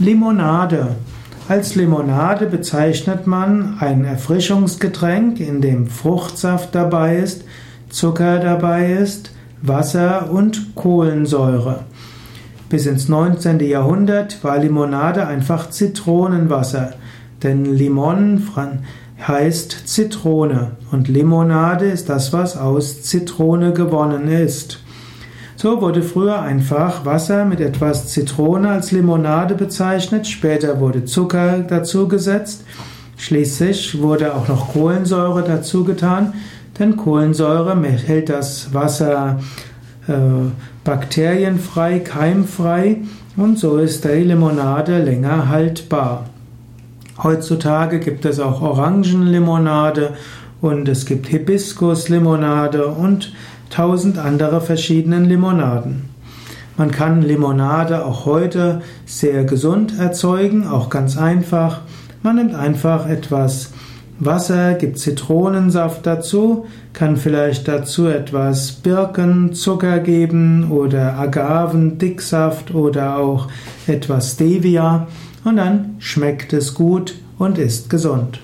Limonade. Als Limonade bezeichnet man ein Erfrischungsgetränk, in dem Fruchtsaft dabei ist, Zucker dabei ist, Wasser und Kohlensäure. Bis ins 19. Jahrhundert war Limonade einfach Zitronenwasser, denn Limon heißt Zitrone und Limonade ist das, was aus Zitrone gewonnen ist. So wurde früher einfach Wasser mit etwas Zitrone als Limonade bezeichnet, später wurde Zucker dazugesetzt, schließlich wurde auch noch Kohlensäure dazugetan, denn Kohlensäure hält das Wasser äh, bakterienfrei, keimfrei und so ist die Limonade länger haltbar. Heutzutage gibt es auch Orangenlimonade und es gibt Hibiskuslimonade und tausend andere verschiedenen Limonaden. Man kann Limonade auch heute sehr gesund erzeugen, auch ganz einfach. Man nimmt einfach etwas Wasser, gibt Zitronensaft dazu, kann vielleicht dazu etwas Birkenzucker geben oder Agavendicksaft oder auch etwas Stevia und dann schmeckt es gut und ist gesund.